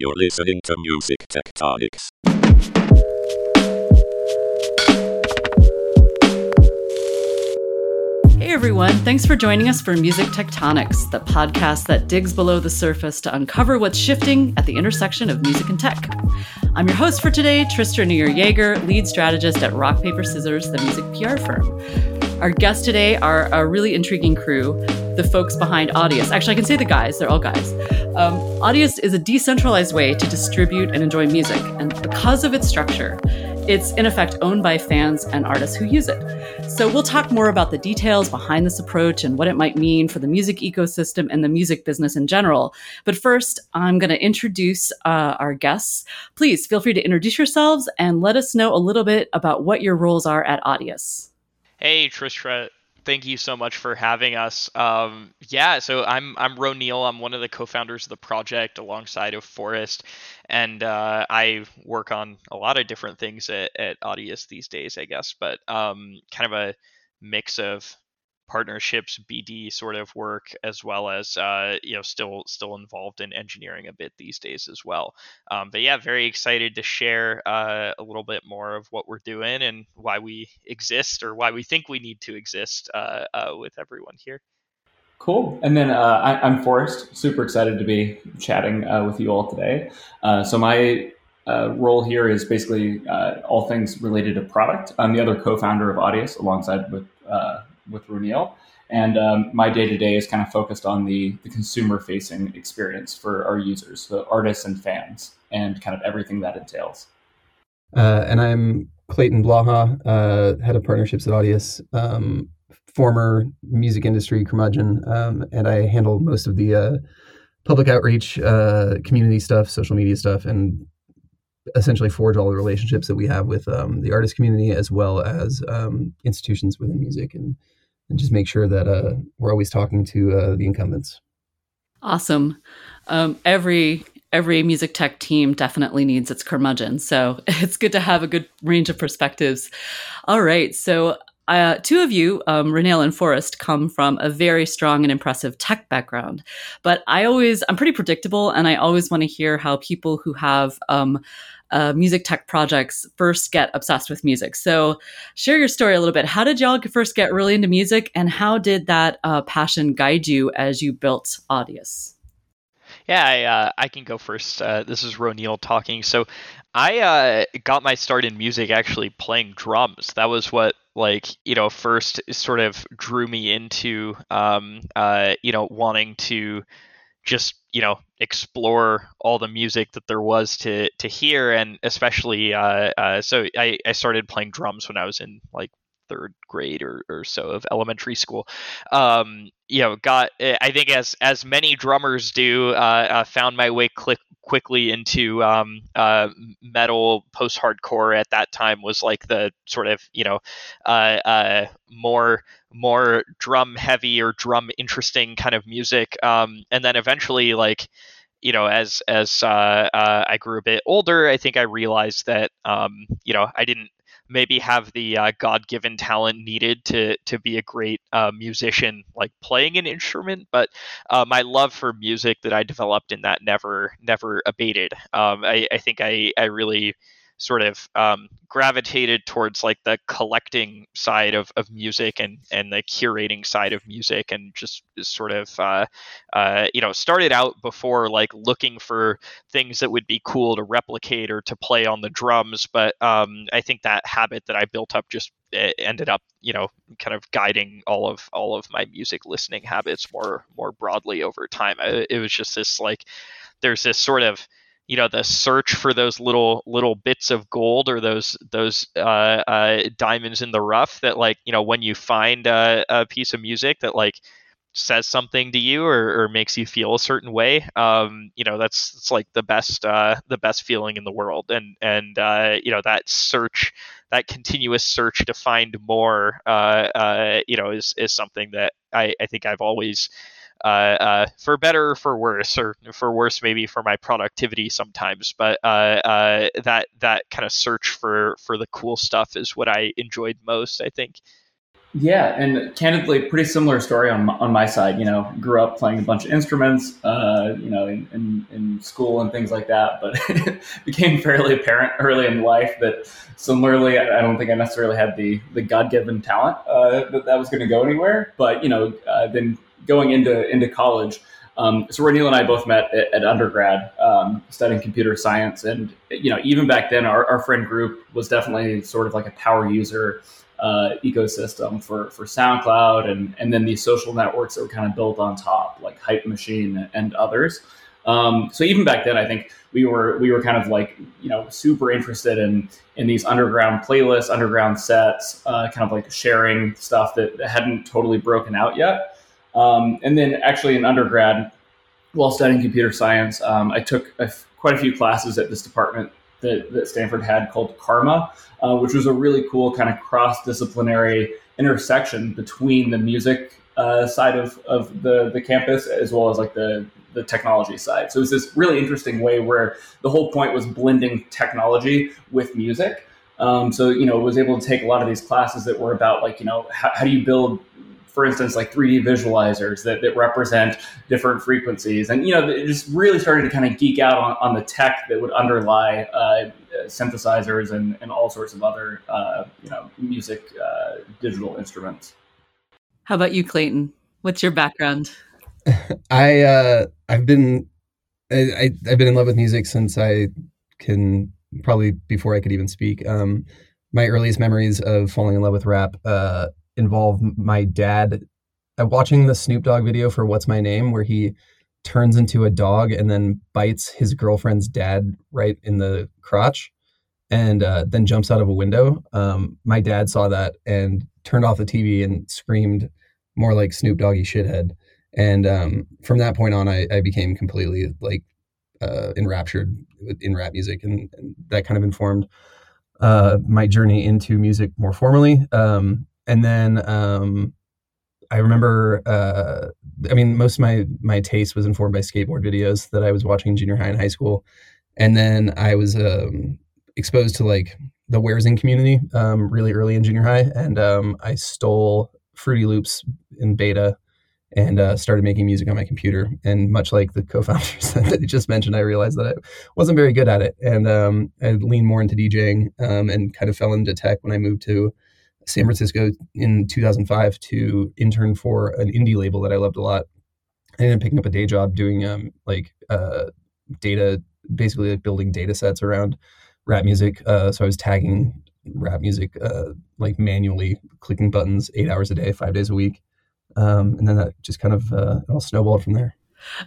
You're listening to Music Tectonics. Hey everyone, thanks for joining us for Music Tectonics, the podcast that digs below the surface to uncover what's shifting at the intersection of music and tech. I'm your host for today, Tristra Newyear Yeager, lead strategist at Rock Paper Scissors, the music PR firm. Our guests today are a really intriguing crew, the folks behind Audius. Actually, I can say the guys, they're all guys. Um, Audius is a decentralized way to distribute and enjoy music, and because of its structure, it's in effect owned by fans and artists who use it. So we'll talk more about the details behind this approach and what it might mean for the music ecosystem and the music business in general. But first, I'm going to introduce uh, our guests. Please feel free to introduce yourselves and let us know a little bit about what your roles are at Audius. Hey, Tristra thank you so much for having us. Um, yeah, so I'm I'm Roneil. I'm one of the co-founders of the project alongside of Forrest, and uh, I work on a lot of different things at, at Audius these days, I guess. But um, kind of a mix of partnerships BD sort of work as well as uh, you know still still involved in engineering a bit these days as well. Um, but yeah, very excited to share uh, a little bit more of what we're doing and why we exist or why we think we need to exist uh, uh with everyone here. Cool. And then uh, I, am Forrest. Super excited to be chatting uh, with you all today. so my role here is basically all things related to product. I'm the other co-founder of Audius alongside with with Roneil. And um, my day to day is kind of focused on the, the consumer facing experience for our users, the artists and fans, and kind of everything that entails. Uh, and I'm Clayton Blaha, uh, head of partnerships at Audius, um, former music industry curmudgeon, um, and I handle most of the uh, public outreach, uh, community stuff, social media stuff, and essentially forge all the relationships that we have with um, the artist community as well as um, institutions within music and and just make sure that uh, we're always talking to uh, the incumbents. Awesome. Um, every every music tech team definitely needs its curmudgeon, so it's good to have a good range of perspectives. All right, so uh, two of you, um, and Forrest, come from a very strong and impressive tech background. But I always, I'm pretty predictable, and I always want to hear how people who have um, uh, music tech projects first get obsessed with music. So, share your story a little bit. How did y'all first get really into music, and how did that uh, passion guide you as you built Audius? Yeah, I, uh, I can go first. Uh, this is Ro talking. So, I uh, got my start in music actually playing drums. That was what like you know first sort of drew me into um, uh, you know wanting to just you know explore all the music that there was to to hear. And especially uh, uh, so I, I started playing drums when i was in like third grade or, or so of elementary school. Um, you know got eh, i think as as many drummers do uh, uh found my way click quickly into um, uh, metal post hardcore at that time was like the sort of you know uh, uh, more more drum heavy or drum interesting kind of music. Um, and then eventually like you know as as uh, uh, I grew a bit older I think I realized that um, you know I didn't maybe have the uh, god-given talent needed to to be a great uh, musician like playing an instrument but my love for music that i developed in that never never abated. Um, I, I think i i really sort of um, gravitated towards like the collecting side of, of music and and the curating side of music and just sort of uh, uh, you know started out before like looking for things that would be cool to replicate or to play on the drums but um, I think that habit that I built up just eh, ended up you know kind of guiding all of all of my music listening habits more more broadly over time. I, it was just this like there's this sort of you know the search for those little little bits of gold or those those uh, uh, diamonds in the rough that like you know when you find a, a piece of music that like says something to you or, or makes you feel a certain way um, you know that's it's like the best uh, the best feeling in the world. And and uh, you know that search that continuous search to find more uh, uh you know is is something that I, I think I've always uh, uh, for better or for worse, or for worse maybe for my productivity sometimes. But uh, that that kind of search for for the cool stuff is what I enjoyed most. I think. Yeah, and candidly, pretty similar story on my, on my side. You know, grew up playing a bunch of instruments, uh, you know, in, in, in, school and things like that. But it became fairly apparent early in life that similarly, I, don't think I necessarily had the the God given talent uh, that that was going to go anywhere. But you know, uh, then going into into college. Um, so Roneil and I both met at, at undergrad, um, studying computer science, and you know, even back then, our, our friend group was definitely sort of like a power user uh, ecosystem for for SoundCloud and and then these social networks that were kind of built on top, like Hype Machine and others. Um, so even back then, I think we were we were kind of like you know super interested in in these underground playlists, underground sets, uh, kind of like sharing stuff that, hadn't totally broken out yet. Um, and then actually in undergrad, while studying computer science, um, I took quite a few classes at this department that, that Stanford had called CCRMA, uh, which was a really cool kind of cross disciplinary intersection between the music uh, side of, of the, the campus as well as like the, the technology side. So it was this really interesting way where the whole point was blending technology with music. Um, so, you know, was able to take a lot of these classes that were about like, you know, how, how do you build for instance, like 3D visualizers that, that represent different frequencies. And, you know, it just really started to kind of geek out on, on the tech that would underlie uh, synthesizers and, and all sorts of other, uh, you know, music uh, digital instruments. How about you, Clayton? What's your background? I, uh, I've been, I, I've been in love with music since I can probably before I could even speak. Um, my earliest memories of falling in love with rap uh, involve my dad uh, watching the Snoop Dogg video for What's My Name, where he turns into a dog and then bites his girlfriend's dad right in the crotch and uh, then jumps out of a window. Um, my dad saw that and turned off the TV and screamed more like Snoop Doggy shithead. And um, from that point on, I, I became completely like uh, enraptured in rap music, and, and that kind of informed uh, my journey into music more formally. Um, and then um, I remember, uh, I mean, most of my my taste was informed by skateboard videos that I was watching in junior high and high school, and then I was um, exposed to like the Warezik community um, really early in junior high, and um, I stole Fruity Loops in beta and uh, started making music on my computer. And much like the co-founders that just mentioned, I realized that I wasn't very good at it, and um, I leaned more into DJing um, and kind of fell into tech when I moved to San Francisco in 2005 to intern for an indie label that I loved a lot. I ended up picking up a day job doing um, like uh, data, basically like building data sets around rap music. Uh, so I was tagging rap music uh, like manually, clicking buttons eight hours a day, five days a week. Um, and then that just kind of uh, all snowballed from there.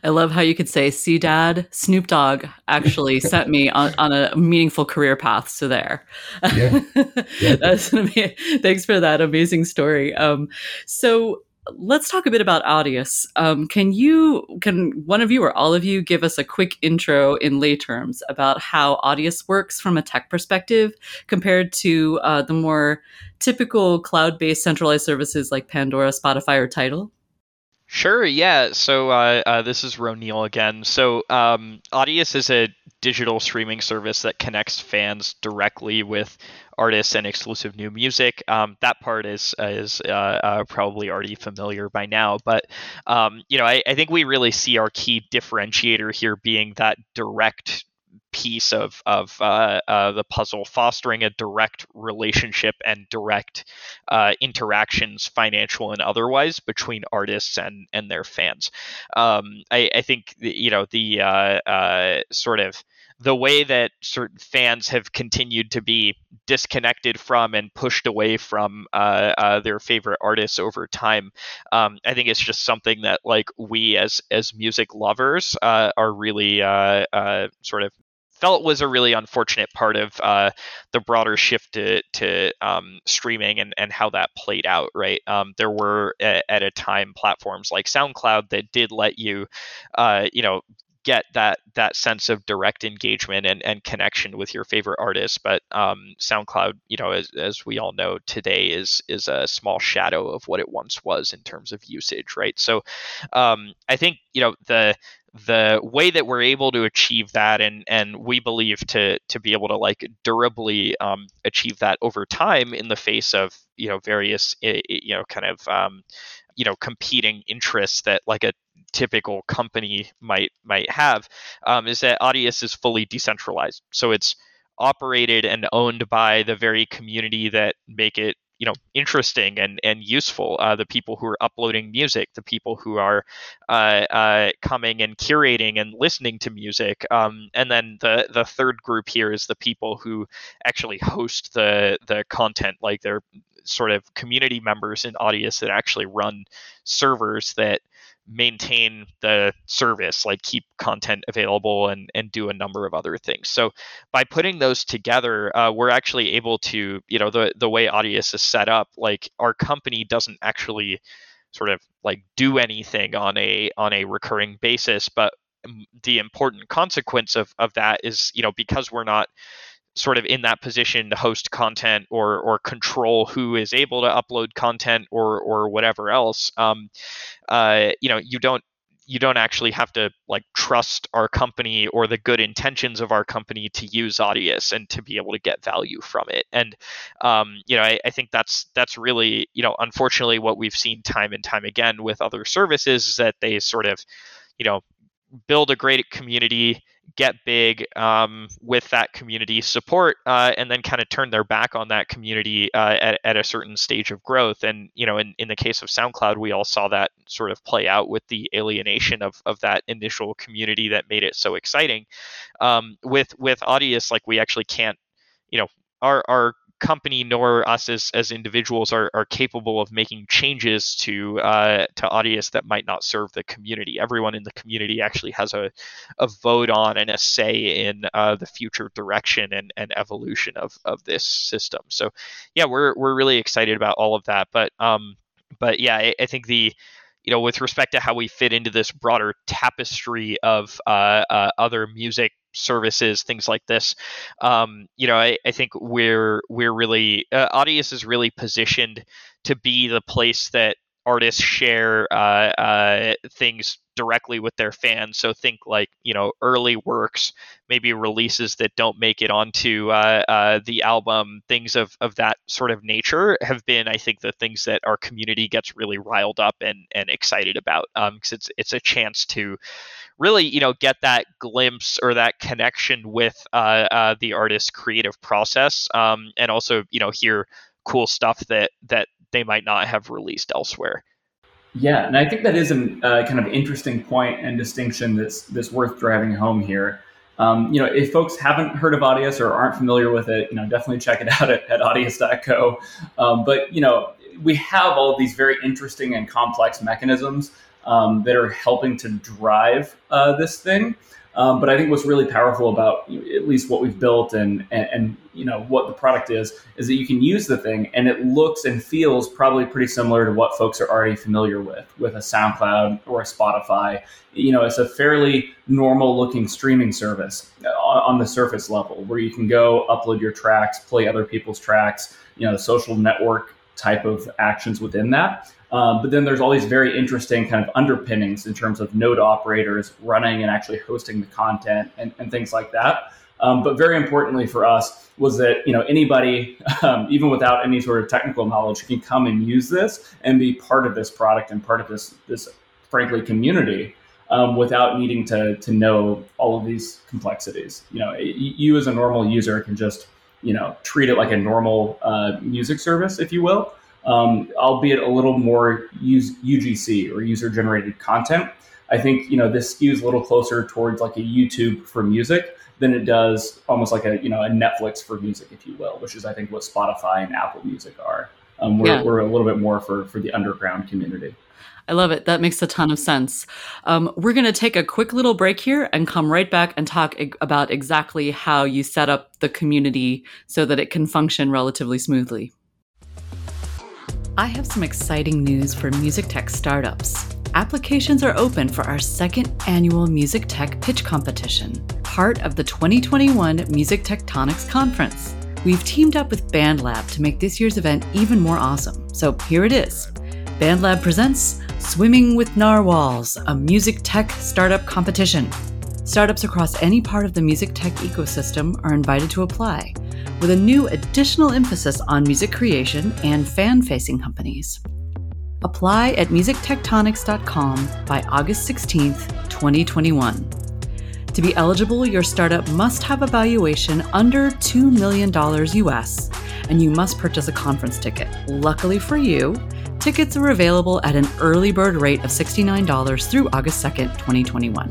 I love how you could say, see, dad, Snoop Dogg actually sent me on, on, a meaningful career path. So there. Yeah. yeah. That's thanks for that amazing story. Um, so let's talk a bit about Audius. Um, can you, can one of you or all of you give us a quick intro in lay terms about how Audius works from a tech perspective compared to uh, the more typical cloud based centralized services like Pandora, Spotify, or Tidal? Sure, yeah. So uh, uh, this is Roneil again. So um, Audius is a digital streaming service that connects fans directly with artists and exclusive new music. Um, that part is is uh, uh, probably already familiar by now, but um, you know I, I think we really see our key differentiator here being that direct piece of of uh, uh, the puzzle, fostering a direct relationship and direct uh, interactions, financial and otherwise, between artists and and their fans. Um, I, I, think you know the uh, uh, sort of the way that certain fans have continued to be disconnected from and pushed away from uh, uh, their favorite artists over time, um, I think it's just something that like we as as music lovers uh, are really sort of felt was a really unfortunate part of uh, the broader shift to, to um, streaming and, and how that played out, right? Um, there were at, at, a time platforms like SoundCloud that did let you, uh, you know, get that that sense of direct engagement and, and connection with your favorite artists. But um, SoundCloud, you know, as, as we all know today, is is a small shadow of what it once was in terms of usage, right? So um, I think you know the the way that we're able to achieve that and and we believe to to be able to like durably um, achieve that over time in the face of you know various you know kind of um, you know competing interests that like a typical company might might have um, is that Audius is fully decentralized. So it's operated and owned by the very community that make it you know interesting and and useful. Uh, the people who are uploading music the people who are uh, uh, coming and curating and listening to music um, and then the the third group here is the people who actually host the the content like they're sort of community members in Audius that actually run servers that maintain the service, like keep content available and, and do a number of other things. So by putting those together, uh, we're actually able to, you know, the, the way Audius is set up, like our company doesn't actually sort of like do anything on a on a recurring basis, but the important consequence of, of that is, you know, because we're not sort of in that position to host content or or control who is able to upload content or or whatever else um, uh, you know you don't you don't actually have to like trust our company or the good intentions of our company to use Audius and to be able to get value from it. And um, you know, I, I, think that's that's really you know, unfortunately, what we've seen time and time again with other services is that they sort of you know build a great community get big um, with that community support uh, and then kind of turn their back on that community uh, at, at a certain stage of growth. And you know in, in the case of soundcloud we all saw that sort of play out with the alienation of, of that initial community that made it so exciting. Um, with with audius like we actually can't you know our our company nor us as, as individuals are, are capable of making changes to uh, to Audius that might not serve the community. Everyone in the community actually has a, a vote on and a say in uh, the future direction and, and evolution of, of this system. So yeah, we're we're really excited about all of that. But um, but yeah, I, I think the you know, with respect to how we fit into this broader tapestry of uh, uh, other music services, things like this. Um, you know, I, I, think we're we're really uh, Audius is really positioned to be the place that artists share uh, uh, things directly with their fans. So think like you know early works, maybe releases that don't make it onto uh, uh, the album, things of of that sort of nature have been, I think, the things that our community gets really riled up and and excited about because um, it's it's a chance to really you know get that glimpse or that connection with uh, uh, the artist's creative process um, and also you know hear cool stuff that that they might not have released elsewhere. Yeah and i think that is a uh, kind of interesting point and distinction that's that's worth driving home here. Um, you know if folks haven't heard of audius or aren't familiar with it you know definitely check it out at, at audius.co um, but you know we have all these very interesting and complex mechanisms um, that are helping to drive uh, this thing. Um, but I think what's really powerful about at least what we've built and, and, and you know what the product is is that you can use the thing and it looks and feels probably pretty similar to what folks are already familiar with with a SoundCloud or a Spotify. You know, it's a fairly normal looking streaming service uh, on the surface level where you can go upload your tracks, play other people's tracks. You know, social network type of actions within that. Um, but then there's all these very interesting kind of underpinnings in terms of node operators running and actually hosting the content and, and things like that. Um, but very importantly for us was that you know anybody, um, even without any sort of technical knowledge, can come and use this and be part of this product and part of this this frankly community um, without needing to to know all of these complexities. You know, you as a normal user can just you know treat it like a normal uh, music service, if you will um, albeit a little more use UGC or user generated content. I think you know this skews a little closer towards like a YouTube for music than it does almost like a you know a Netflix for music, if you will, which is I think what Spotify and Apple Music are. Um, we're, yeah. we're a little bit more for for the underground community. I love it. That makes a ton of sense. Um, we're going to take a quick little break here and come right back and talk about exactly how you set up the community so that it can function relatively smoothly. I have some exciting news for music tech startups. Applications are open for our second annual Music Tech Pitch Competition, part of the 2021 Music Tectonics Conference. We've teamed up with BandLab to make this year's event even more awesome. So here it is. BandLab presents Swimming with Narwhals, a music tech startup competition. Startups across any part of the music tech ecosystem are invited to apply, with a new additional emphasis on music creation and fan facing companies. Apply at musictectonics.com by August 16th, 2021. To be eligible, your startup must have a valuation under $2 million US, and you must purchase a conference ticket. Luckily for you, tickets are available at an early bird rate of $69 through August 2nd, 2021.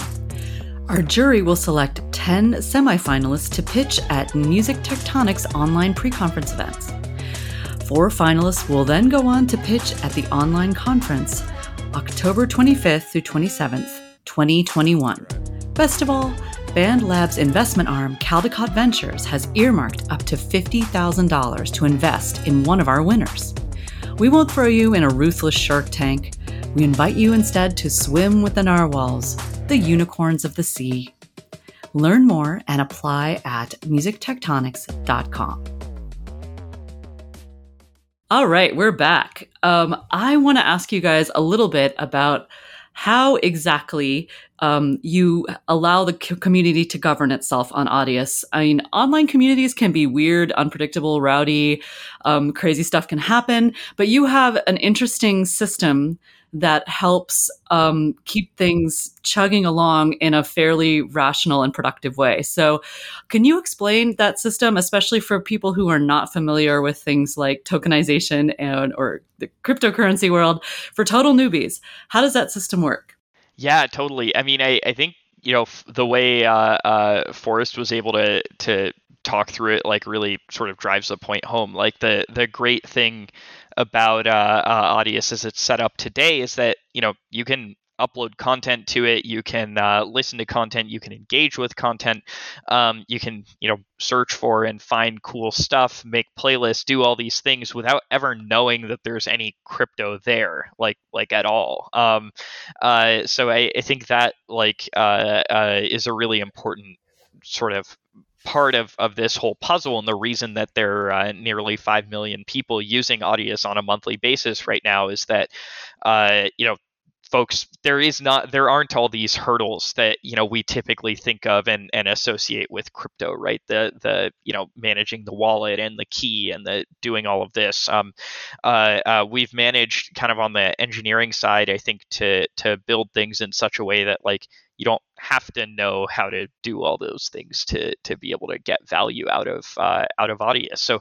Our jury will select 10 semifinalists to pitch at Music Tectonics online pre conference events. Four finalists will then go on to pitch at the online conference October 25th through 27th, 2021. Best of all, BandLab's investment arm, Caldecott Ventures, has earmarked up to $50,000 to invest in one of our winners. We won't throw you in a ruthless shark tank. We invite you instead to swim with the narwhals, the unicorns of the sea. Learn more and apply at musictectonics.com. All right, we're back. Um, I want to ask you guys a little bit about how exactly um, you allow the community to govern itself on Audius. I mean, online communities can be weird, unpredictable, rowdy, um, crazy stuff can happen, but you have an interesting system that helps um, keep things chugging along in a fairly rational and productive way. So, can you explain that system, especially for people who are not familiar with things like tokenization and or the cryptocurrency world? For total newbies, how does that system work? Yeah, totally. I mean, I, I think you know f- the way uh, uh, Forrest was able to to talk through it like really sort of drives the point home. Like the the great thing about uh, uh, Audius as it's set up today is that you know you can upload content to it. You can uh, listen to content. You can engage with content. Um, you can, you know, search for and find cool stuff, make playlists, do all these things without ever knowing that there's any crypto there, like like at all. Um, uh, so I, I, think that like uh, uh is a really important sort of part of, of this whole puzzle and the reason that there are uh, nearly 5 million people using audius on a monthly basis right now is that uh, you know folks there is not there aren't all these hurdles that you know we typically think of and, and associate with crypto right the the you know managing the wallet and the key and the doing all of this um, uh, uh, we've managed kind of on the engineering side i think to to build things in such a way that like you don't have to know how to do all those things to to be able to get value out of uh, out of Audius. So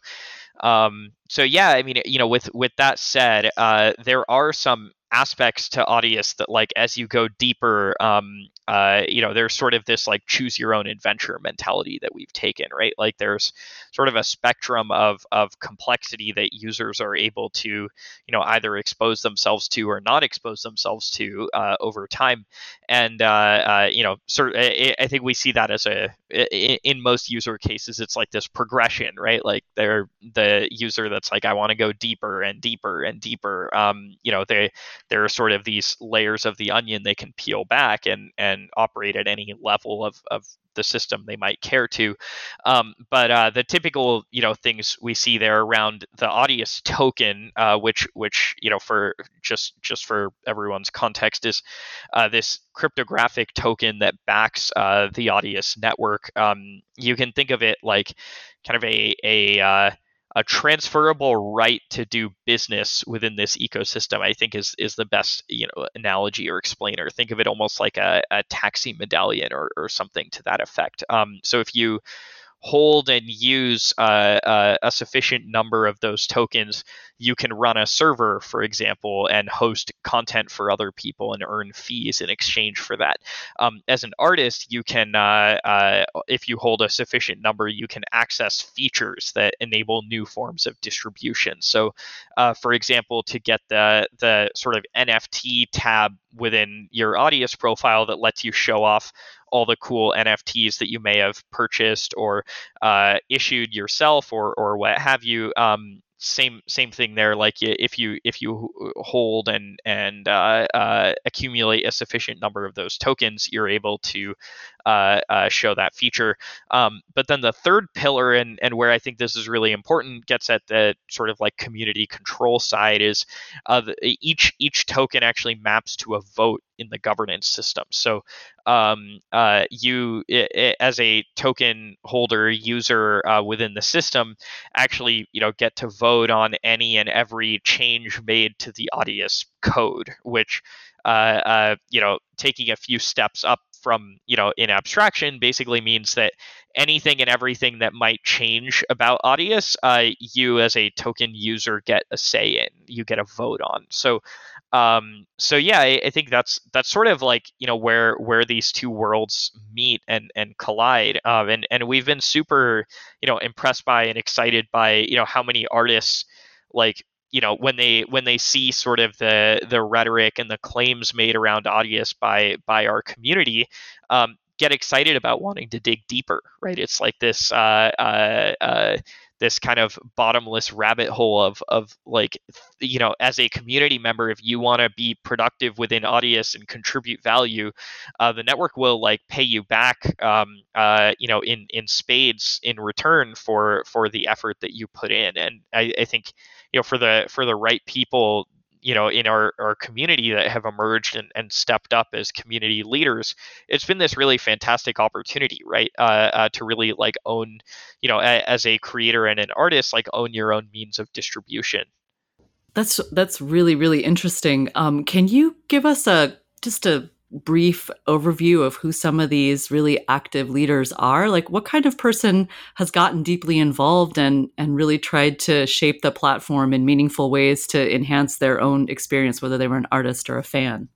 um, so yeah, I mean, you know, with with that said, uh, there are some aspects to Audius that like as you go deeper um uh you know there's sort of this like choose your own adventure mentality that we've taken right? Like there's sort of a spectrum of of complexity that users are able to you know either expose themselves to or not expose themselves to uh, over time. And uh, uh you know sort I, I think we see that as a in most user cases it's like this progression right? Like they're the user that's like i want to go deeper and deeper and deeper um you know they there are sort of these layers of the onion they can peel back and and operate at any level of, of the system they might care to. Um, but uh, the typical you know things we see there around the Audius token, uh, which which you know for just just for everyone's context is uh, this cryptographic token that backs uh, the Audius network. Um, you can think of it like kind of a a uh, a transferable right to do business within this ecosystem i think is is the best you know analogy or explainer. Think of it almost like a, a taxi medallion or, or something to that effect. Um, so if you hold and use uh, uh, a sufficient number of those tokens, you can run a server, for example, and host content for other people and earn fees in exchange for that. Um, as an artist, you can, uh, uh if you hold a sufficient number, you can access features that enable new forms of distribution. So, uh, for example, to get the the sort of NFT tab within your Audius profile that lets you show off all the cool NFTs that you may have purchased or uh, issued yourself or or what have you. Um, same same thing there. Like if you if you hold and and uh, uh, accumulate a sufficient number of those tokens, you're able to uh, uh, show that feature. Um, but then the third pillar, and and where I think this is really important, gets at the sort of like community control side is uh, each each token actually maps to a vote in the governance system. So um, uh, you, it, it, as a token holder user uh, within the system, actually you know get to vote on any and every change made to the Audius code, which uh, uh, you know taking a few steps up from you know in abstraction basically means that anything and everything that might change about Audius, uh, you as a token user get a say in, you get a vote on. So um, so yeah, I, I, think that's that's sort of like you know where where these two worlds meet and and collide. Um, and and we've been super you know impressed by and excited by you know how many artists like you know when they when they see sort of the the rhetoric and the claims made around Audius by by our community um, get excited about wanting to dig deeper right? It's like this uh, uh, uh, this kind of bottomless rabbit hole of of like you know as a community member if you want to be productive within Audius and contribute value uh, the network will like pay you back um, uh, you know in in spades in return for for the effort that you put in. And I, I think you know for the for the right people you know in our, our community that have emerged and, and stepped up as community leaders it's been this really fantastic opportunity right? Uh, uh, to really like own you know a, as a creator and an artist like own your own means of distribution. That's that's really really interesting. Um, can you give us a just a brief overview of who some of these really active leaders are? Like what kind of person has gotten deeply involved and and really tried to shape the platform in meaningful ways to enhance their own experience whether they were an artist or a fan?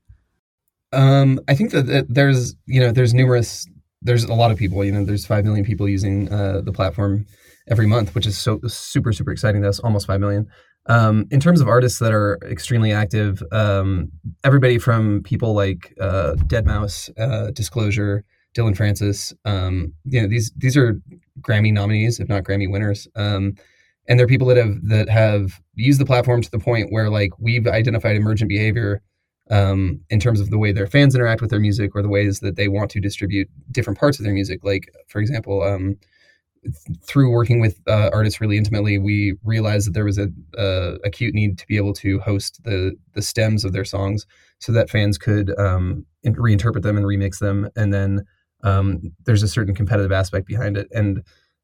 Um, i think that, there's you know there's numerous there's a lot of people you know there's 5 million people using uh, the platform every month which is so super super exciting. Us almost 5 million um, in terms of artists that are extremely active, um, everybody from people like uh, Deadmau5, uh, Disclosure, Dillon Francis, um, you know these these are Grammy nominees, if not Grammy winners, um, and they're people that have that have used the platform to the point where like we've identified emergent behavior um, in terms of the way their fans interact with their music or the ways that they want to distribute different parts of their music. Like for example um, through working with uh, artists really intimately, we realized that there was a, a, acute need to be able to host the the stems of their songs so that fans could um, reinterpret them and remix them. And then um, there's a certain competitive aspect behind it. And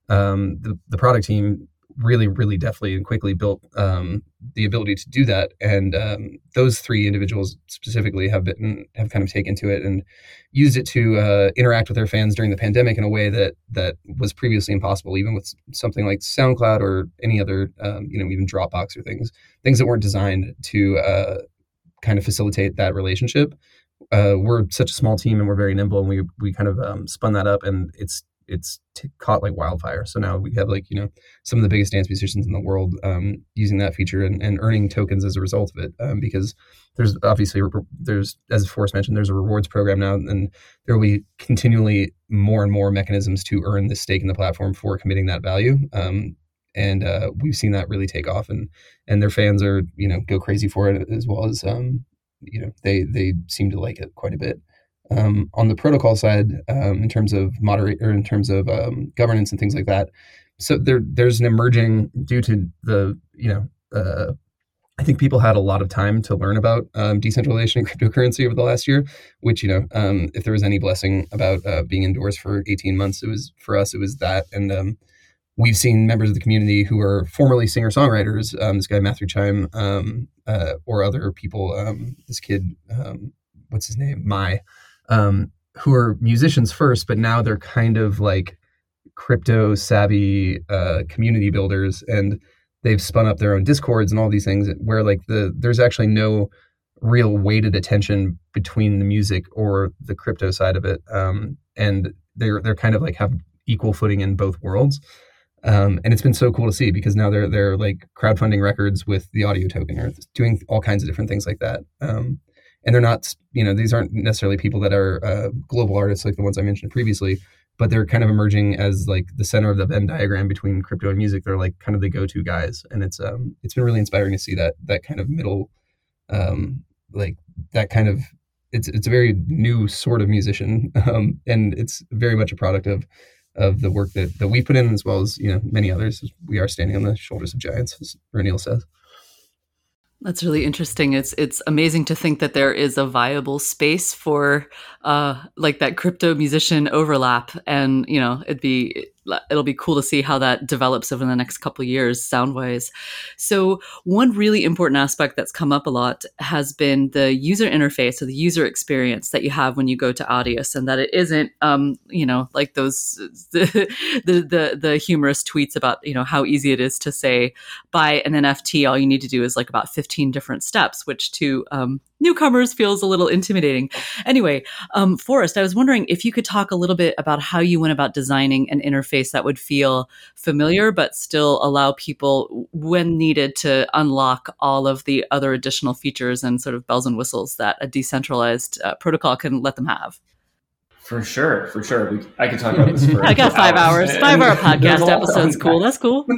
um, the the product team really, really deftly and quickly built um, the ability to do that. And um, those three individuals specifically have been have kind of taken to it and used it to uh, interact with their fans during the pandemic in a way that that was previously impossible, even with something like SoundCloud or any other, um, you know, even Dropbox or things, things that weren't designed to uh, kind of facilitate that relationship. Uh, we're such a small team and we're very nimble, and we we kind of um, spun that up, and it's it's t- caught like wildfire. So now we have like you know some of the biggest dance musicians in the world um, using that feature and, and earning tokens as a result of it. Um, because there's obviously there's as Forrest mentioned, there's a rewards program now, and there will be continually more and more mechanisms to earn the stake in the platform for committing that value. Um, and uh, we've seen that really take off, and and their fans are you know go crazy for it as well as um, you know they they seem to like it quite a bit. Um, on the protocol side, um, in terms of moderate or in terms of um, governance and things like that, so there there's an emerging due to the you know uh, I think people had a lot of time to learn about um, decentralization and cryptocurrency over the last year. Which you know, um, if there was any blessing about uh, being indoors for 18 months, it was for us. It was that, and um, we've seen members of the community who are formerly singer songwriters. this guy Matthew Chime, uh, or other people. this kid, what's his name? My um, who are musicians first, but now they're kind of like crypto savvy uh, community builders, and they've spun up their own discords and all these things where like the there's actually no real weighted attention between the music or the crypto side of it, um, and they're they're kind of like have equal footing in both worlds. Um, and it's been so cool to see because now they're they're like crowdfunding records with the audio token or doing all kinds of different things like that. Um, and they're not you know these aren't necessarily people that are uh, global artists like the ones i mentioned previously but they're kind of emerging as like the center of the venn diagram between crypto and music they're like kind of the go-to guys and it's um it's been really inspiring to see that that kind of middle um like that kind of it's it's a very new sort of musician, um, and it's very much a product of of the work that, that we put in as well as you know many others. We are standing on the shoulders of giants, as Roneil says. That's really interesting. It's it's amazing to think that there is a viable space for uh, like that crypto musician overlap, and you know it'd be it'll be cool to see how that develops over the next couple years sound wise. So one really important aspect that's come up a lot has been the user interface or the user experience that you have when you go to Audius, and that it isn't um, you know like those the, the the the humorous tweets about you know how easy it is to say buy an NFT. All you need to do is like about 15 different steps, which to um, newcomers feels a little intimidating. Anyway, um, Forrest, I was wondering if you could talk a little bit about how you went about designing an interface that would feel familiar, but still allow people, when needed, to unlock all of the other additional features and sort of bells and whistles that a decentralized uh, protocol can let them have. For sure, for sure. We, I could talk about this for. I got five hours. hours. Five hour podcast episode's cool. That's cool.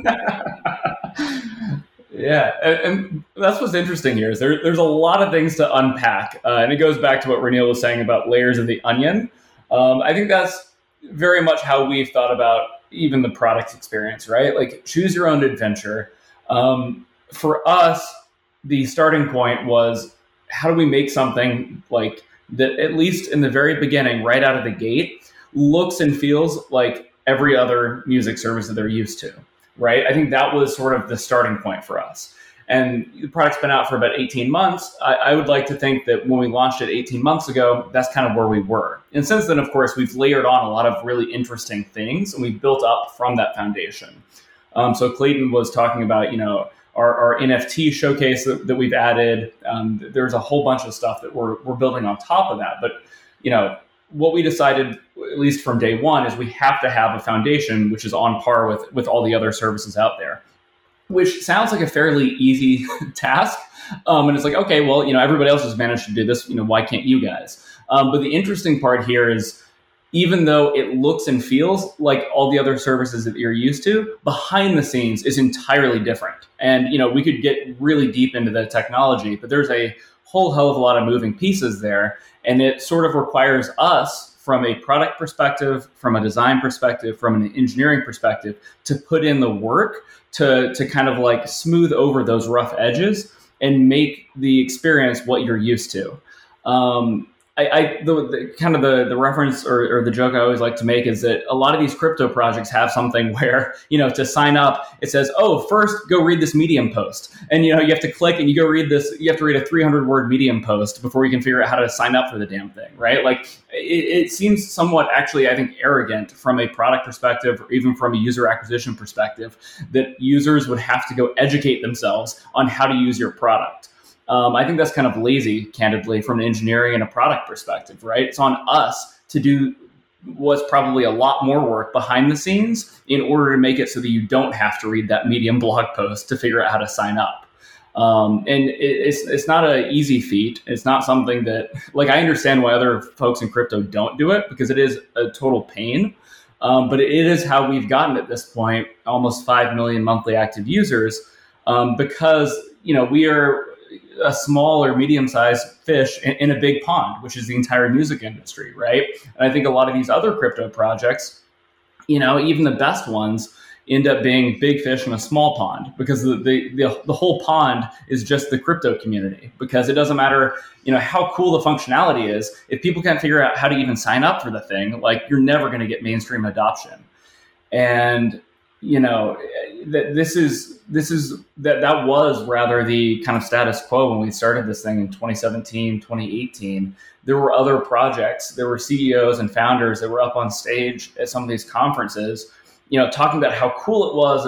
Yeah, and, and, that's what's interesting here is there, there's a lot of things to unpack, uh, and it goes back to what Roneil was saying about layers of the onion. Um, I think that's very much how we've thought about even the product experience, right? Like choose your own adventure. Um, for us, the starting point was how do we make something like that at least in the very beginning, right out of the gate, looks and feels like every other music service that they're used to right? I think that was sort of the starting point for us. And the product's been out for about 18 months. I, I, would like to think that when we launched it 18 months ago, that's kind of where we were. And since then, of course, we've layered on a lot of really interesting things and we've built up from that foundation. Um, so Clayton was talking about, you know, our, our NFT showcase that, that we've added. Um, there's a whole bunch of stuff that we're, we're building on top of that. But, you know, what we decided, at least from day one, is we have to have a foundation which is on par with with all the other services out there. Which sounds like a fairly easy task, um, and it's like, okay, well, you know, everybody else has managed to do this. You know, why can't you guys? Um, but the interesting part here is, even though it looks and feels like all the other services that you're used to, behind the scenes is entirely different. And you know, we could get really deep into the technology, but there's a whole hell of a lot of moving pieces there. And it sort of requires us, from a product perspective, from a design perspective, from an engineering perspective, to put in the work to, to kind of like smooth over those rough edges and make the experience what you're used to. Um, I, I the, the, kind of the the reference or, or, the joke I always like to make is that a lot of these crypto projects have something where you know to sign up it says oh first go read this Medium post and you know you have to click and you go read this you have to read a 300 word Medium post before you can figure out how to sign up for the damn thing right like it, it seems somewhat actually I think arrogant from a product perspective or even from a user acquisition perspective that users would have to go educate themselves on how to use your product. Um, I think that's kind of lazy, candidly, from an engineering and a product perspective, right? It's on us to do what's probably a lot more work behind the scenes in order to make it so that you don't have to read that Medium blog post to figure out how to sign up. Um, and it, it's it's not an easy feat. It's not something that like I understand why other folks in crypto don't do it because it is a total pain. Um, but it is how we've gotten at this point almost five million monthly active users um, because you know we are a small or medium sized fish in, in, a big pond, which is the entire music industry, right? And I think a lot of these other crypto projects, you know, even the best ones, end up being big fish in a small pond because the, the, the, the, whole pond is just the crypto community because it doesn't matter you know how cool the functionality is if people can't figure out how to even sign up for the thing like you're never going to get mainstream adoption and you know that this is this is that that was rather the kind of status quo when we started this thing in 2017 2018 there were other projects. There were ceos and founders that were up on stage at some of these conferences you know talking about how cool it was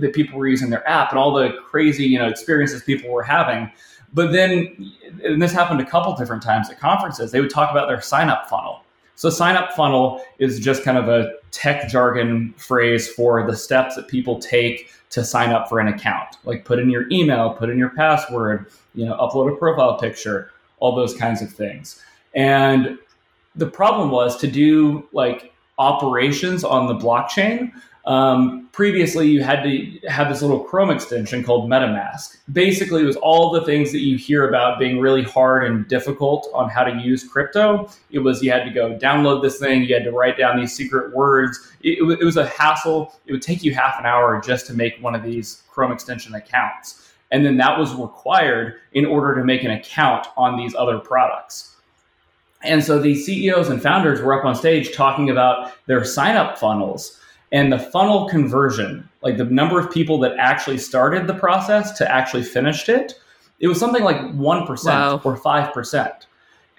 that people were using their app and all the crazy you know experiences people were having. But then and this happened a couple different times at conferences they would talk about their sign up funnel so sign up funnel is just kind of a tech jargon phrase for the steps that people take to sign up for an account. Like put in your email, put in your password, you know, upload a profile picture, all those kinds of things. And the problem was to do like operations on the blockchain. Um, previously you had to have this little Chrome extension called MetaMask. Basically, it was all the things that you hear about being really hard and difficult on how to use crypto. It was you had to go download this thing, you had to write down these secret words. It, it, was a hassle. It would take you half an hour just to make one of these Chrome extension accounts. And then that was required in order to make an account on these other products. And so the CEOs and founders were up on stage talking about their sign up funnels and the funnel conversion, like the number of people that actually started the process to actually finished it. It was something like 1% wow. or 5%.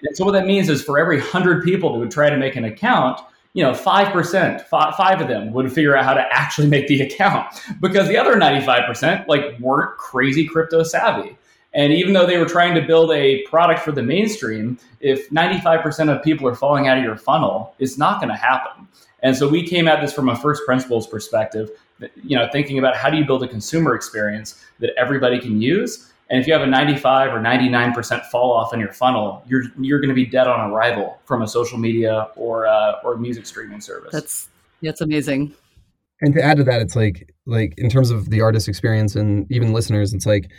And so what that means is for every 100 people that would try to make an account, you know, 5%, five, five of them would figure out how to actually make the account because the other 95% like weren't crazy crypto savvy. And even though they were trying to build a product for the mainstream, if 95% of people are falling out of your funnel, it's not going to happen. And so we came at this from a first principles perspective, you know, thinking about how do you build a consumer experience that everybody can use. And if you have a 95 or 99% fall off in your funnel, you're you're going to be dead on arrival from a social media or uh, or music streaming service. That's that's amazing. And to add to that, it's like like in terms of the artist experience and even listeners, it's like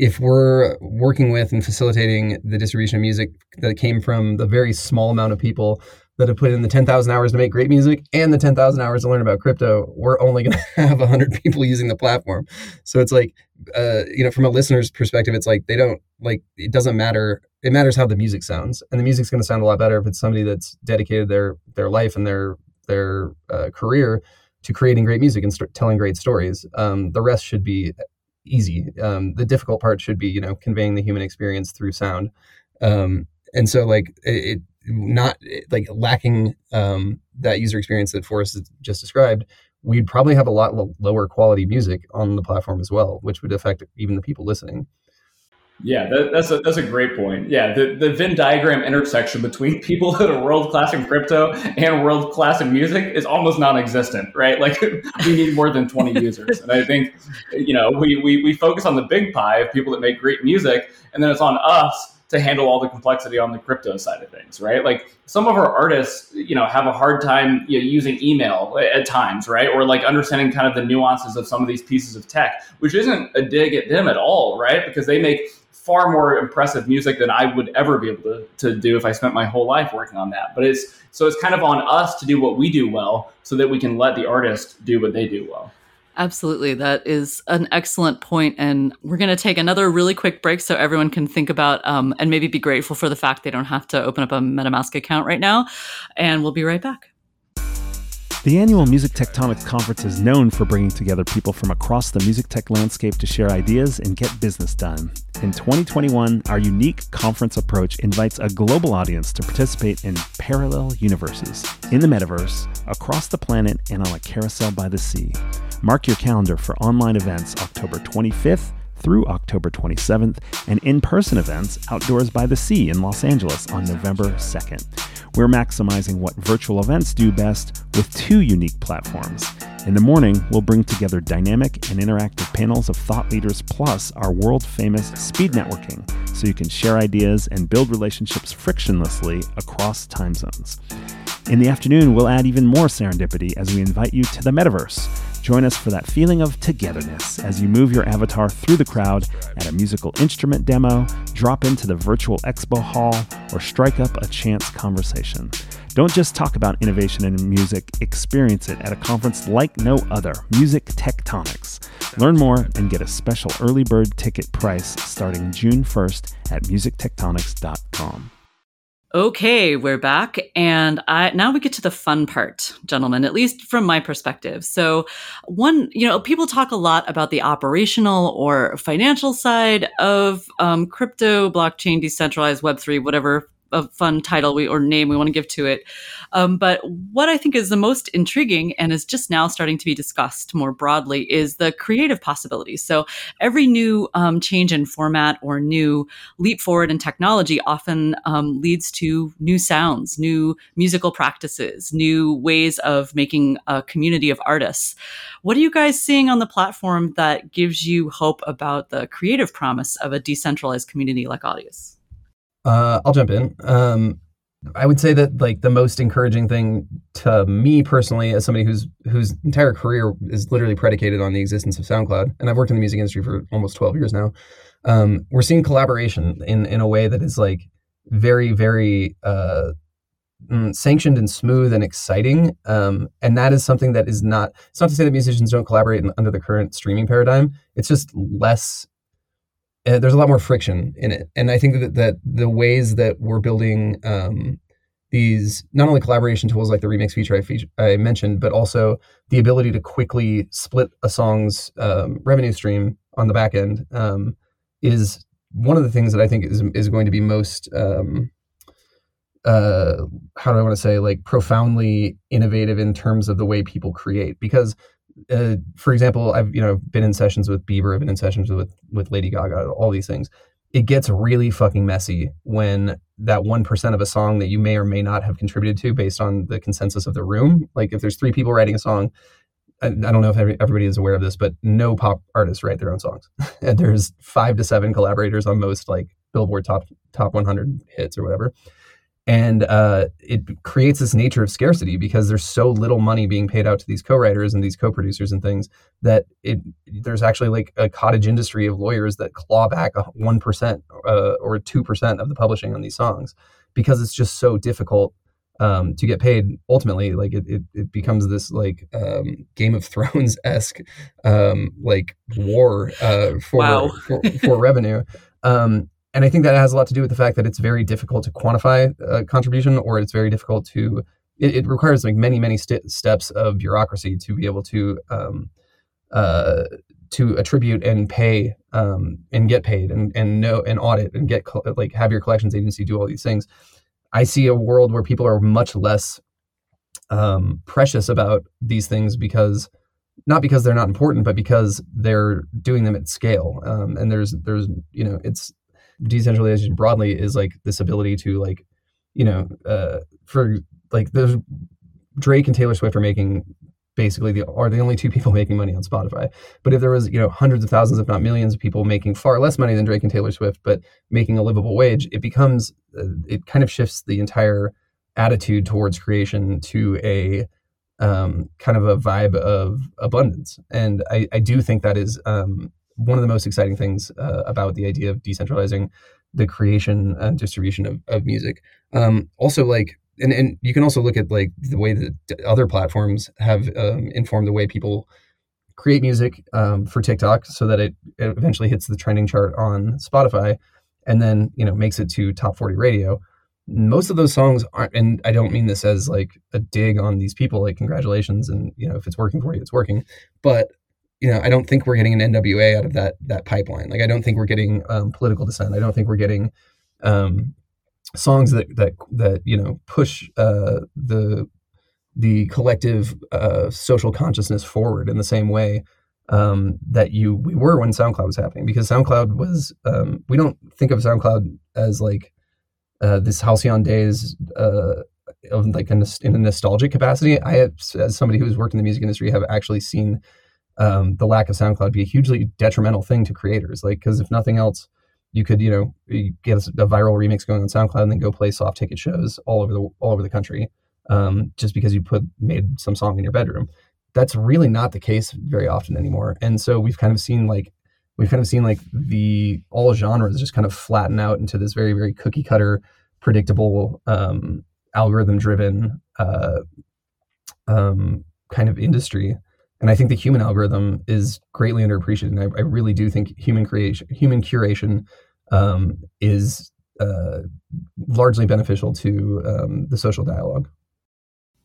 if we're working with and facilitating the distribution of music that came from the very small amount of people that have put in the 10,000 hours to make great music and the 10,000 hours to learn about crypto, we're only going to have 100 people using the platform. So it's like, uh, you know, from a listener's perspective, it's like they don't, like, it doesn't matter. It matters how the music sounds. And the music's going to sound a lot better if it's somebody that's dedicated their, their life and their, their uh, career to creating great music and st- telling great stories. Um, the rest should be easy. Um, the difficult part should be, you know, conveying the human experience through sound. Um, and so like it, not like lacking um, that user experience that Forrest just described, we'd probably have a lot lower quality music on the platform as well, which would affect even the people listening. Yeah, that, that's a that's a great point. Yeah, the, the Venn diagram intersection between people that are world class in crypto and world class in music is almost non-existent, right? Like we need more than twenty users, and I think you know we, we we focus on the big pie of people that make great music, and then it's on us to handle all the complexity on the crypto side of things, right? Like some of our artists, you know, have a hard time you know, using email at times, right? Or like understanding kind of the nuances of some of these pieces of tech, which isn't a dig at them at all, right? Because they make far more impressive music than I would ever be able to, to do if I spent my whole life working on that. But it's so it's kind of on us to do what we do well so that we can let the artist do what they do well. Absolutely. That is an excellent point. And we're going to take another really quick break so everyone can think about um, and maybe be grateful for the fact they don't have to open up a MetaMask account right now. And we'll be right back. The annual Music Tectonics Conference is known for bringing together people from across the music tech landscape to share ideas and get business done. In 2021, our unique conference approach invites a global audience to participate in parallel universes, in the metaverse, across the planet, and on a carousel by the sea. Mark your calendar for online events October 25th through October 27th and in person events outdoors by the sea in Los Angeles on November 2nd. We're maximizing what virtual events do best with two unique platforms. In the morning, we'll bring together dynamic and interactive panels of thought leaders plus our world famous speed networking so you can share ideas and build relationships frictionlessly across time zones. In the afternoon, we'll add even more serendipity as we invite you to the metaverse Join us for that feeling of togetherness as you move your avatar through the crowd at a musical instrument demo, drop into the virtual expo hall, or strike up a chance conversation. Don't just talk about innovation in music, experience it at a conference like no other, Music Tectonics. Learn more and get a special early bird ticket price starting June 1st at musictectonics.com. Okay, we're back. And I, now we get to the fun part, gentlemen, at least from my perspective. So, one, you know, people talk a lot about the operational or financial side of um, crypto, blockchain, decentralized Web3, whatever a fun title we, or name we want to give to it. Um, but what I think is the most intriguing and is just now starting to be discussed more broadly is the creative possibilities. So every new um, change in format or new leap forward in technology often um, leads to new sounds, new musical practices, new ways of making a community of artists. What are you guys seeing on the platform that gives you hope about the creative promise of a decentralized community like Audius? Uh, I'll jump in. Um, I would say that like the most encouraging thing to me personally, as somebody whose whose entire career is literally predicated on the existence of SoundCloud, and I've worked in the music industry for almost twelve years now. Um, we're seeing collaboration in in a way that is like very very uh, mm, sanctioned and smooth and exciting. Um, and that is something that is not. It's not to say that musicians don't collaborate in, under the current streaming paradigm. It's just less uh, there's a lot more friction in it. And I think that, that the ways that we're building um, these not only collaboration tools like the remix feature I, feature I, mentioned, but also the ability to quickly split a song's um, revenue stream on the back end um, is one of the things that I think is is going to be most um, uh, how do I want to say like profoundly innovative in terms of the way people create because uh, for example, I've you know been in sessions with Bieber, I've been in sessions with with Lady Gaga, all these things. It gets really fucking messy when that one percent of a song that you may or may not have contributed to based on the consensus of the room. Like if there's three people writing a song, I, I don't know if everybody is aware of this, but no pop artists write their own songs. and there's five to seven collaborators on most like Billboard top top 100 hits or whatever and uh, it creates this nature of scarcity because there's so little money being paid out to these co-writers and these co-producers and things that it there's actually like a cottage industry of lawyers that claw back one percent uh, or two percent of the publishing on these songs because it's just so difficult um, to get paid. Ultimately, like it, it, it becomes this like um, Game of Thrones esque um, like war uh, for, wow. for, for revenue. Um, and I think that has a lot to do with the fact that it's very difficult to quantify a contribution, or it's very difficult to. It, it requires like many many st- steps of bureaucracy to be able to um, uh, to attribute and pay um, and get paid and and know and audit and get like have your collections agency do all these things. I see a world where people are much less um, precious about these things because not because they're not important, but because they're doing them at scale. Um, and there's there's you know it's decentralization broadly is like this ability to like you know uh for like there's drake and taylor swift are making basically the are the only two people making money on spotify. But if there was you know hundreds of thousands if not millions of people making far less money than drake and taylor swift but making a livable wage it becomes uh, it kind of shifts the entire attitude towards creation to a um, kind of a vibe of abundance. And i, I do think that is um, one of the most exciting things uh, about the idea of decentralizing the creation and distribution of, of music. Um, also, like, and, and you can also look at like the way that other platforms have um, informed the way people create music um, for TikTok, so that it, it eventually hits the trending chart on Spotify, and then you know makes it to top forty radio. Most of those songs aren't, and I don't mean this as like a dig on these people. Like, congratulations, and you know if it's working for you, it's working. But you know, I don't think we're getting an NWA out of that that pipeline. Like, I don't think we're getting um, political dissent. I don't think we're getting um, songs that that that you know push uh, the the collective uh, social consciousness forward in the same way um, that you we were when SoundCloud was happening. Because SoundCloud was um, we don't think of SoundCloud as like uh, this halcyon days uh, of like a, in a nostalgic capacity. I, have, as somebody who's worked in the music industry, have actually seen um, the lack of SoundCloud be a hugely detrimental thing to creators. Like, because if nothing else, you could, you know, get a, viral remix going on SoundCloud and then go play soft ticket shows all over the all over the country, um, just because you put made some song in your bedroom. That's really not the case very often anymore. And so we've kind of seen like we've kind of seen like the all genres just kind of flatten out into this very very cookie cutter, predictable, um, algorithm driven uh, um, kind of industry and I think the human algorithm is greatly underappreciated. And I, I really do think human creation, human curation, um, is uh, largely beneficial to um, the social dialogue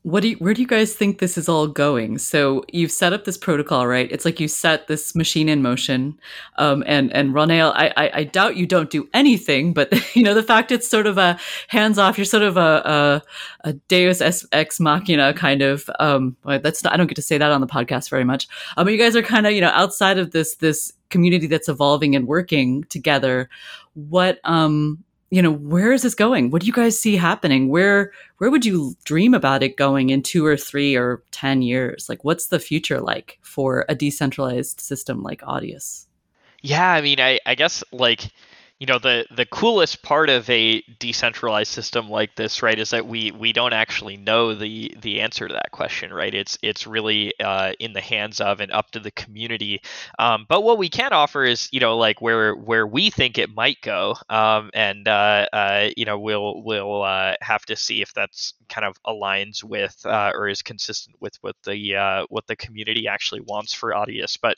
what do you, where do you guys think this is all going? So you've set up this protocol, right? It's like you set this machine in motion, um, and and Roneil, I, I, I doubt you don't do anything, but you know the fact it's sort of a hands off. You're sort of a a, a Deus ex machina kind of. Um, that's not, I don't get to say that on the podcast very much. Um, but you guys are kind of you know outside of this this community that's evolving and working together. What um you know where is this going? What do you guys see happening? Where where would you dream about it going in two or three or ten years? Like what's the future like for a decentralized system like audius? Yeah i mean i, I guess like you know the the coolest part of a decentralized system like this right is that we we don't actually know the the answer to that question right? It's it's really uh, in the hands of and up to the community. Um, but what we can offer is you know like where where we think it might go um, and uh, uh, you know we'll we'll uh, have to see if that's kind of aligns with uh, or is consistent with what the uh, what the community actually wants for Audius. But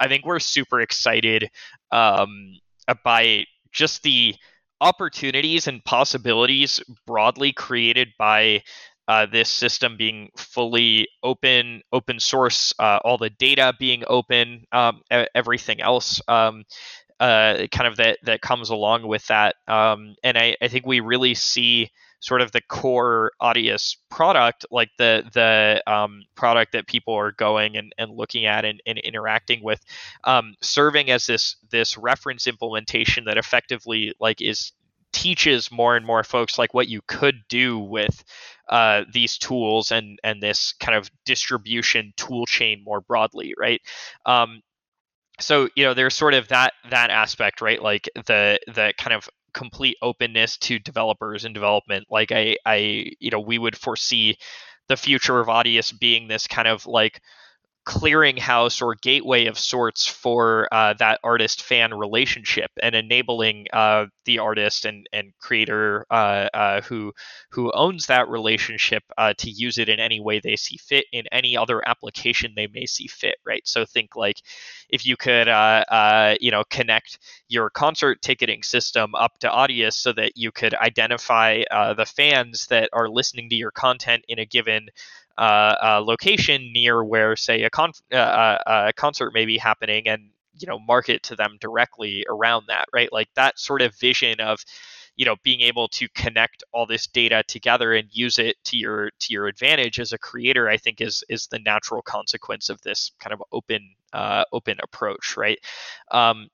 I think we're super excited um, by just the opportunities and possibilities broadly created by uh, this system being fully open, open source, uh, all the data being open, um, everything else, um, uh, kind of that that comes along with that. Um, and I, I think we really see sort of the core Audius product, like the the um, product that people are going and, and looking at and, and interacting with, um, serving as this this reference implementation that effectively like is teaches more and more folks like what you could do with uh, these tools and and this kind of distribution tool chain more broadly, right? Um, so you know there's sort of that that aspect right like the the kind of complete openness to developers and development. Like I, I, you know, we would foresee the future of Audius being this kind of like clearinghouse or gateway of sorts for uh, that artist fan relationship and enabling uh, the artist and, and creator uh, uh who who owns that relationship uh, to use it in any way they see fit in any other application they may see fit right? So think like if you could uh, you know connect your concert ticketing system up to Audius so that you could identify the fans that are listening to your content in a given uh, location near where, say, a, uh, uh, a concert may be happening, and you know, market to them directly around that, right? Like that sort of vision of you know being able to connect all this data together and use it to your to your advantage as a creator i think is is the natural consequence of this kind of open uh, open approach right um,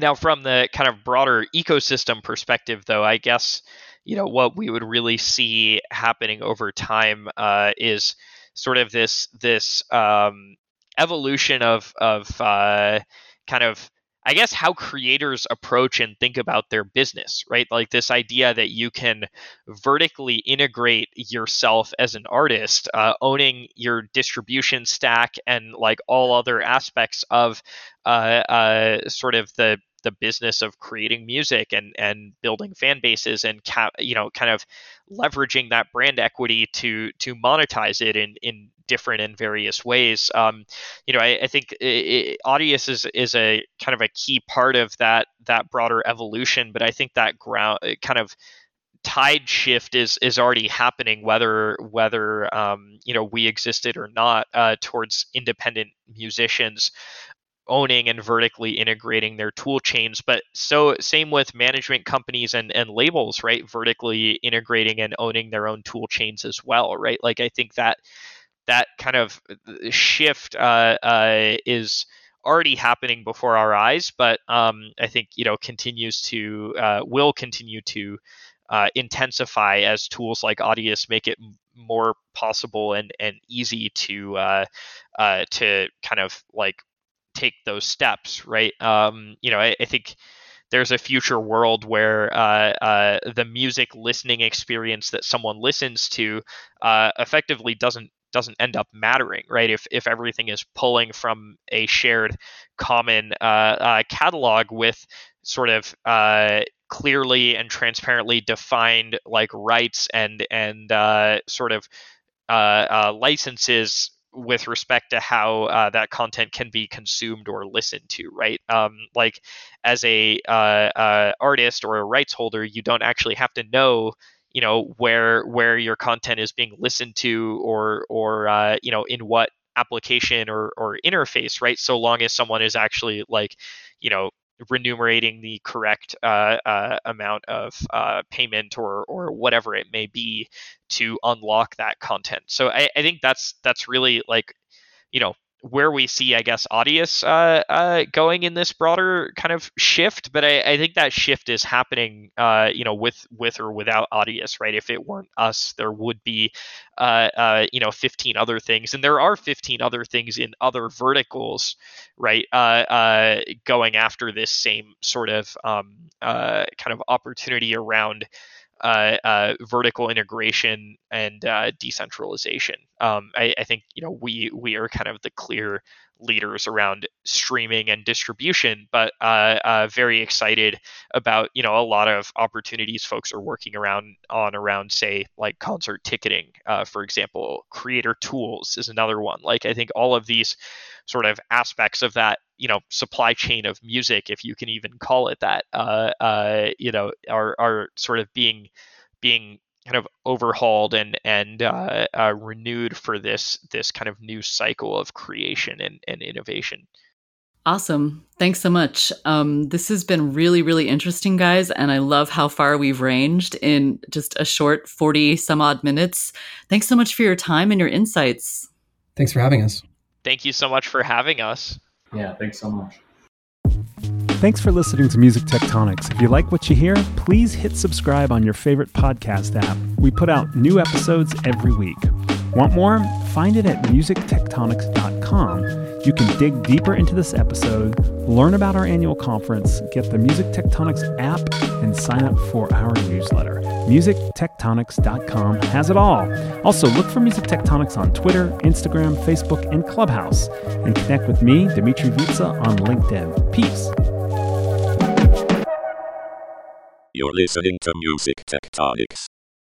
now from the kind of broader ecosystem perspective though i guess you know what we would really see happening over time uh, is sort of this this um, evolution of of uh, kind of I guess how creators approach and think about their business, right? Like this idea that you can vertically integrate yourself as an artist, uh, owning your distribution stack and like all other aspects of uh, uh, sort of the the business of creating music and and building fan bases and cap, you know kind of leveraging that brand equity to to monetize it in in different and various ways. Um, you know, I, I think Audius is is a kind of a key part of that that broader evolution, but I think that ground kind of tide shift is is already happening whether whether um, you know we existed or not uh, towards independent musicians owning and vertically integrating their tool chains but so same with management companies and, and labels right? Vertically integrating and owning their own tool chains as well right? Like i think that that kind of uh, shift uh, uh, is already happening before our eyes but um, i think you know continues to uh, will continue to uh, intensify as tools like Audius make it more possible and, and easy to uh, to kind of like take those steps, right? Um, you know, I, I, think there's a future world where uh, uh, the music listening experience that someone listens to uh, effectively doesn't doesn't end up mattering, right? If if everything is pulling from a shared common uh, uh, catalog with sort of uh, clearly and transparently defined like rights and and sort of licenses with respect to how uh, that content can be consumed or listened to, right? Um, like as a uh, uh, artist or a rights holder, you don't actually have to know, you know, where where your content is being listened to or or uh, you know in what application or or interface, right? So long as someone is actually like, you know, remunerating the correct uh, uh, amount of uh, payment or or whatever it may be to unlock that content. So I, I think that's that's really like you know where we see, I guess, Audius uh, uh, going in this broader kind of shift. But I, I think that shift is happening, uh, you know, with with or without Audius, right? If it weren't us, there would be, uh, uh, you know, 15 other things, and there are 15 other things in other verticals, right? Uh, going after this same sort of um, kind of opportunity around vertical integration and uh, decentralization. Um, I, I, think you know we we are kind of the clear leaders around streaming and distribution, but uh, uh, very excited about you know a lot of opportunities folks are working around on around say like concert ticketing, uh, for example. Creator tools is another one. Like I think all of these sort of aspects of that you know supply chain of music, if you can even call it that, uh, uh, you know, are are sort of being being kind of overhauled and and uh, uh, renewed for this this kind of new cycle of creation and, and innovation. Awesome. Thanks so much. Um, this has been really, really interesting, guys. And I love how far we've ranged in just a short 40 some odd minutes. Thanks so much for your time and your insights. Thanks for having us. Thank you so much for having us. Yeah, thanks so much. Thanks for listening to Music Tectonics. If you like what you hear, please hit subscribe on your favorite podcast app. We put out new episodes every week. Want more? Find it at musictectonics.com. You can dig deeper into this episode, learn about our annual conference, get the Music Tectonics app, and sign up for our newsletter. MusicTectonics.com has it all. Also, look for Music Tectonics on Twitter, Instagram, Facebook, and Clubhouse. And connect with me, Dmitri Vietze, on LinkedIn. Peace. You're listening to Music Tectonics.